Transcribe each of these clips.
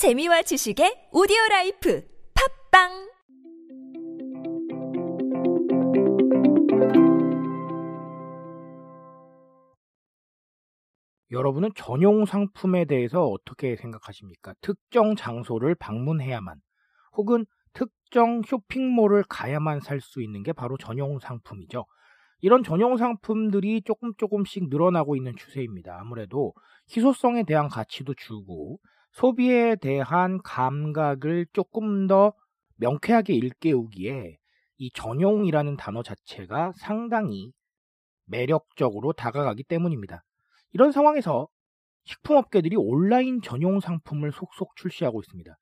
재미와 지식의 오디오 life 팟빵 여러분은 전용 상품에 대해서 어떻게 생각하십니까? 특정 장소를 방문해야만 혹은 특정 쇼핑몰을 가야만 살 수 있는 게 바로 전용 상품이죠. 이런 전용 상품들이 조금 조금씩 늘어나고 있는 추세입니다. 아무래도 희소성에 대한 가치도 주고 소비에 대한 감각을 조금 더 명쾌하게 일깨우기에 이 전용이라는 단어 자체가 상당히 매력적으로 다가가기 때문입니다. 이런 상황에서 식품업계들이 온라인 전용 상품을 속속 출시하고 있습니다.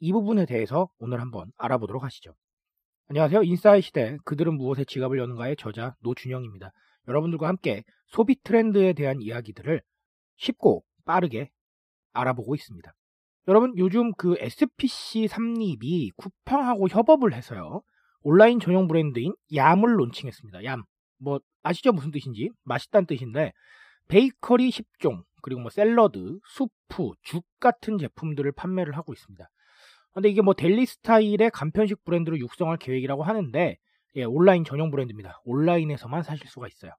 이 부분에 대해서 오늘 한번 알아보도록 하시죠. 안녕하세요. 인사이 시대 그들은 무엇에 지갑을 여는가의 저자 노준영입니다. 여러분들과 함께 소비 트렌드에 대한 이야기들을 쉽고 빠르게 알아보고 있습니다. 여러분 요즘 그 SPC 삼립이 쿠팡하고 협업을 해서요. 온라인 전용 브랜드인 얌을 론칭했습니다. 얌. 뭐 아시죠 무슨 뜻인지? 맛있다는 뜻인데 베이커리 10종 그리고 뭐 샐러드, 수프, 죽 같은 제품들을 판매를 하고 있습니다. 근데 이게 뭐 델리 스타일의 간편식 브랜드로 육성할 계획이라고 하는데 예, 온라인 전용 브랜드입니다. 온라인에서만 사실 수가 있어요.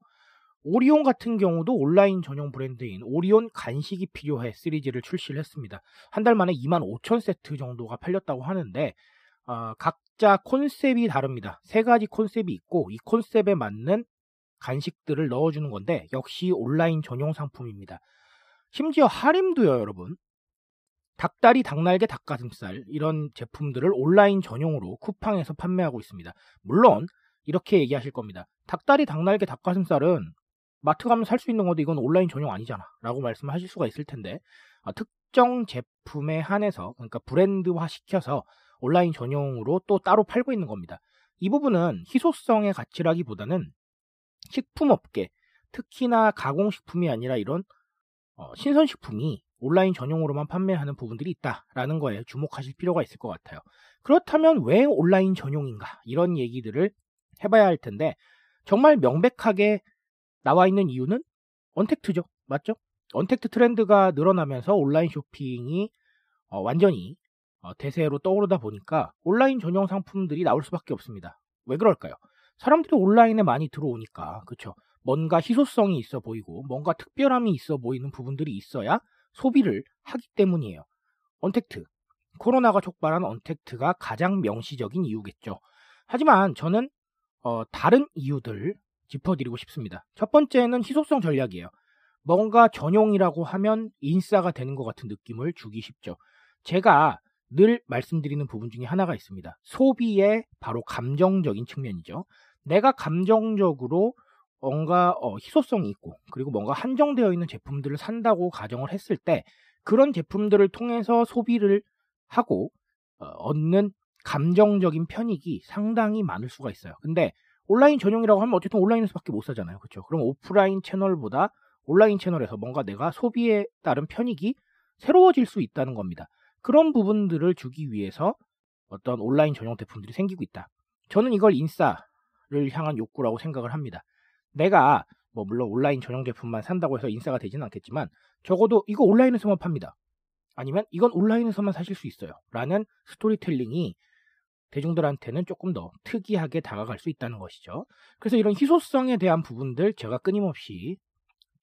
오리온 같은 경우도 온라인 전용 브랜드인 오리온 간식이 필요해 시리즈를 출시를 했습니다. 한 달 만에 2만 5천 세트 정도가 팔렸다고 하는데 어, 각자 콘셉이 다릅니다. 세 가지 콘셉이 있고 이 콘셉에 맞는 간식들을 넣어주는 건데 역시 온라인 전용 상품입니다. 심지어 하림도요, 여러분. 닭다리, 닭날개, 닭가슴살 이런 제품들을 온라인 전용으로 쿠팡에서 판매하고 있습니다. 물론 이렇게 얘기하실 겁니다. 닭다리, 닭날개, 닭가슴살은 마트 가면 살 수 있는 건데 이건 온라인 전용 아니잖아 라고 말씀하실 수가 있을 텐데 어, 특정 제품에 한해서 그러니까 브랜드화 시켜서 온라인 전용으로 또 따로 팔고 있는 겁니다. 이 부분은 희소성의 가치라기보다는 식품업계, 특히나 가공식품이 아니라 이런 어, 신선식품이 온라인 전용으로만 판매하는 부분들이 있다라는 거에 주목하실 필요가 있을 것 같아요. 그렇다면 왜 온라인 전용인가? 이런 얘기들을 해봐야 할 텐데 정말 명백하게 나와 있는 이유는 언택트죠. 맞죠? 언택트 트렌드가 늘어나면서 온라인 쇼핑이 어, 완전히 어, 대세로 떠오르다 보니까 온라인 전용 상품들이 나올 수밖에 없습니다. 왜 그럴까요? 사람들이 온라인에 많이 들어오니까 그렇죠. 뭔가 희소성이 있어 보이고 뭔가 특별함이 있어 보이는 부분들이 있어야 소비를 하기 때문이에요. 언택트. 코로나가 촉발한 언택트가 가장 명시적인 이유겠죠. 하지만 저는 어, 다른 이유들 짚어드리고 싶습니다. 첫 번째는 희소성 전략이에요. 뭔가 전용이라고 하면 인싸가 되는 것 같은 느낌을 주기 쉽죠. 제가 늘 말씀드리는 부분 중에 하나가 있습니다. 소비의 바로 감정적인 측면이죠. 내가 감정적으로 뭔가 어, 희소성이 있고 그리고 뭔가 한정되어 있는 제품들을 산다고 가정을 했을 때 그런 제품들을 통해서 소비를 하고 어, 얻는 감정적인 편익이 상당히 많을 수가 있어요. 근데 온라인 전용이라고 하면 어쨌든 온라인에서밖에 못 사잖아요. 그렇죠? 그럼 오프라인 채널보다 온라인 채널에서 뭔가 내가 소비에 따른 편익이 새로워질 수 있다는 겁니다. 그런 부분들을 주기 위해서 어떤 온라인 전용 제품들이 생기고 있다. 저는 이걸 인싸를 향한 욕구라고 생각을 합니다. 내가 뭐 물론 온라인 전용 제품만 산다고 해서 인싸가 되지는 않겠지만 적어도 이거 온라인에서만 팝니다. 아니면 이건 온라인에서만 사실 수 있어요. 라는 스토리텔링이 대중들한테는 조금 더 특이하게 다가갈 수 있다는 것이죠. 그래서 이런 희소성에 대한 부분들 제가 끊임없이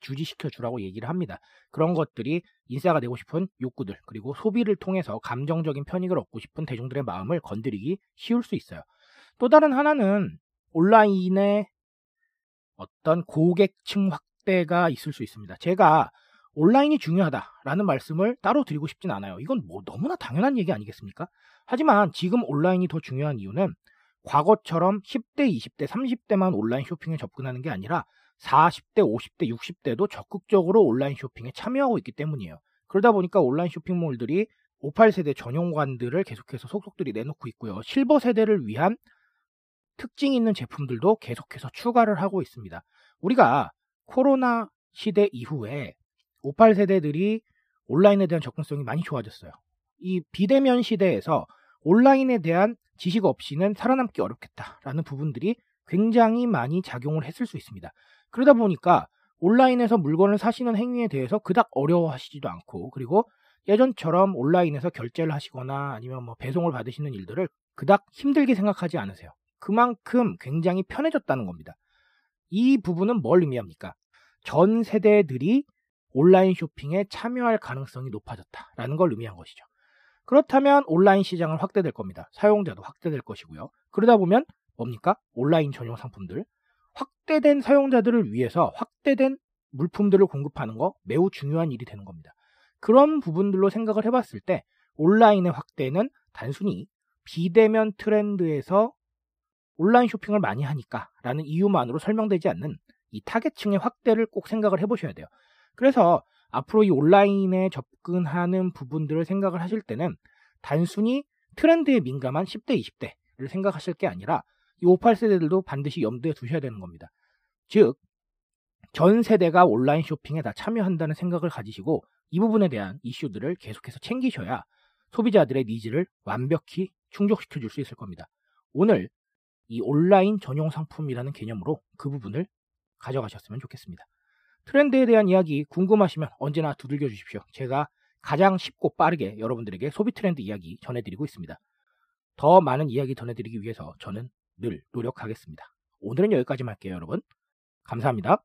주지시켜 주라고 얘기를 합니다. 그런 것들이 인싸가 되고 싶은 욕구들, 그리고 소비를 통해서 감정적인 편익을 얻고 싶은 대중들의 마음을 건드리기 쉬울 수 있어요. 또 다른 하나는 온라인의 어떤 고객층 확대가 있을 수 있습니다. 제가 온라인이 중요하다라는 말씀을 따로 드리고 싶진 않아요. 이건 뭐 너무나 당연한 얘기 아니겠습니까? 하지만 지금 온라인이 더 중요한 이유는 과거처럼 10대, 20대, 30대만 온라인 쇼핑에 접근하는 게 아니라 40대, 50대, 60대도 적극적으로 온라인 쇼핑에 참여하고 있기 때문이에요. 그러다 보니까 온라인 쇼핑몰들이 58세대 전용관들을 계속해서 속속들이 내놓고 있고요. 실버 세대를 위한 특징 있는 제품들도 계속해서 추가를 하고 있습니다. 우리가 코로나 시대 이후에 58 세대들이 온라인에 대한 접근성이 많이 좋아졌어요. 이 비대면 시대에서 온라인에 대한 지식 없이는 살아남기 어렵겠다라는 부분들이 굉장히 많이 작용을 했을 수 있습니다. 그러다 보니까 온라인에서 물건을 사시는 행위에 대해서 그닥 어려워하시지도 않고 그리고 예전처럼 온라인에서 결제를 하시거나 아니면 뭐 배송을 받으시는 일들을 그닥 힘들게 생각하지 않으세요. 그만큼 굉장히 편해졌다는 겁니다. 이 부분은 뭘 의미합니까? 전 세대들이 온라인 쇼핑에 참여할 가능성이 높아졌다라는 걸 의미한 것이죠. 그렇다면 온라인 시장은 확대될 겁니다. 사용자도 확대될 것이고요. 그러다 보면 뭡니까? 온라인 전용 상품들. 확대된 사용자들을 위해서 확대된 물품들을 공급하는 거 매우 중요한 일이 되는 겁니다. 그런 부분들로 생각을 해봤을 때 온라인의 확대는 단순히 비대면 트렌드에서 온라인 쇼핑을 많이 하니까 라는 이유만으로 설명되지 않는 이 타겟층의 확대를 꼭 생각을 해보셔야 돼요. 그래서 앞으로 이 온라인에 접근하는 부분들을 생각을 하실 때는 단순히 트렌드에 민감한 10대, 20대를 생각하실 게 아니라 이 58세대들도 반드시 염두에 두셔야 되는 겁니다. 즉, 전 세대가 온라인 쇼핑에 다 참여한다는 생각을 가지시고 이 부분에 대한 이슈들을 계속해서 챙기셔야 소비자들의 needs를 완벽히 충족시켜 줄 수 있을 겁니다. 오늘 이 온라인 전용 상품이라는 개념으로 그 부분을 가져가셨으면 좋겠습니다. 트렌드에 대한 이야기 궁금하시면 언제나 두들겨 주십시오. 제가 가장 쉽고 빠르게 여러분들에게 소비 트렌드 이야기 전해드리고 있습니다. 더 많은 이야기 전해드리기 위해서 저는 늘 노력하겠습니다. 오늘은 여기까지만 할게요, 여러분. 감사합니다.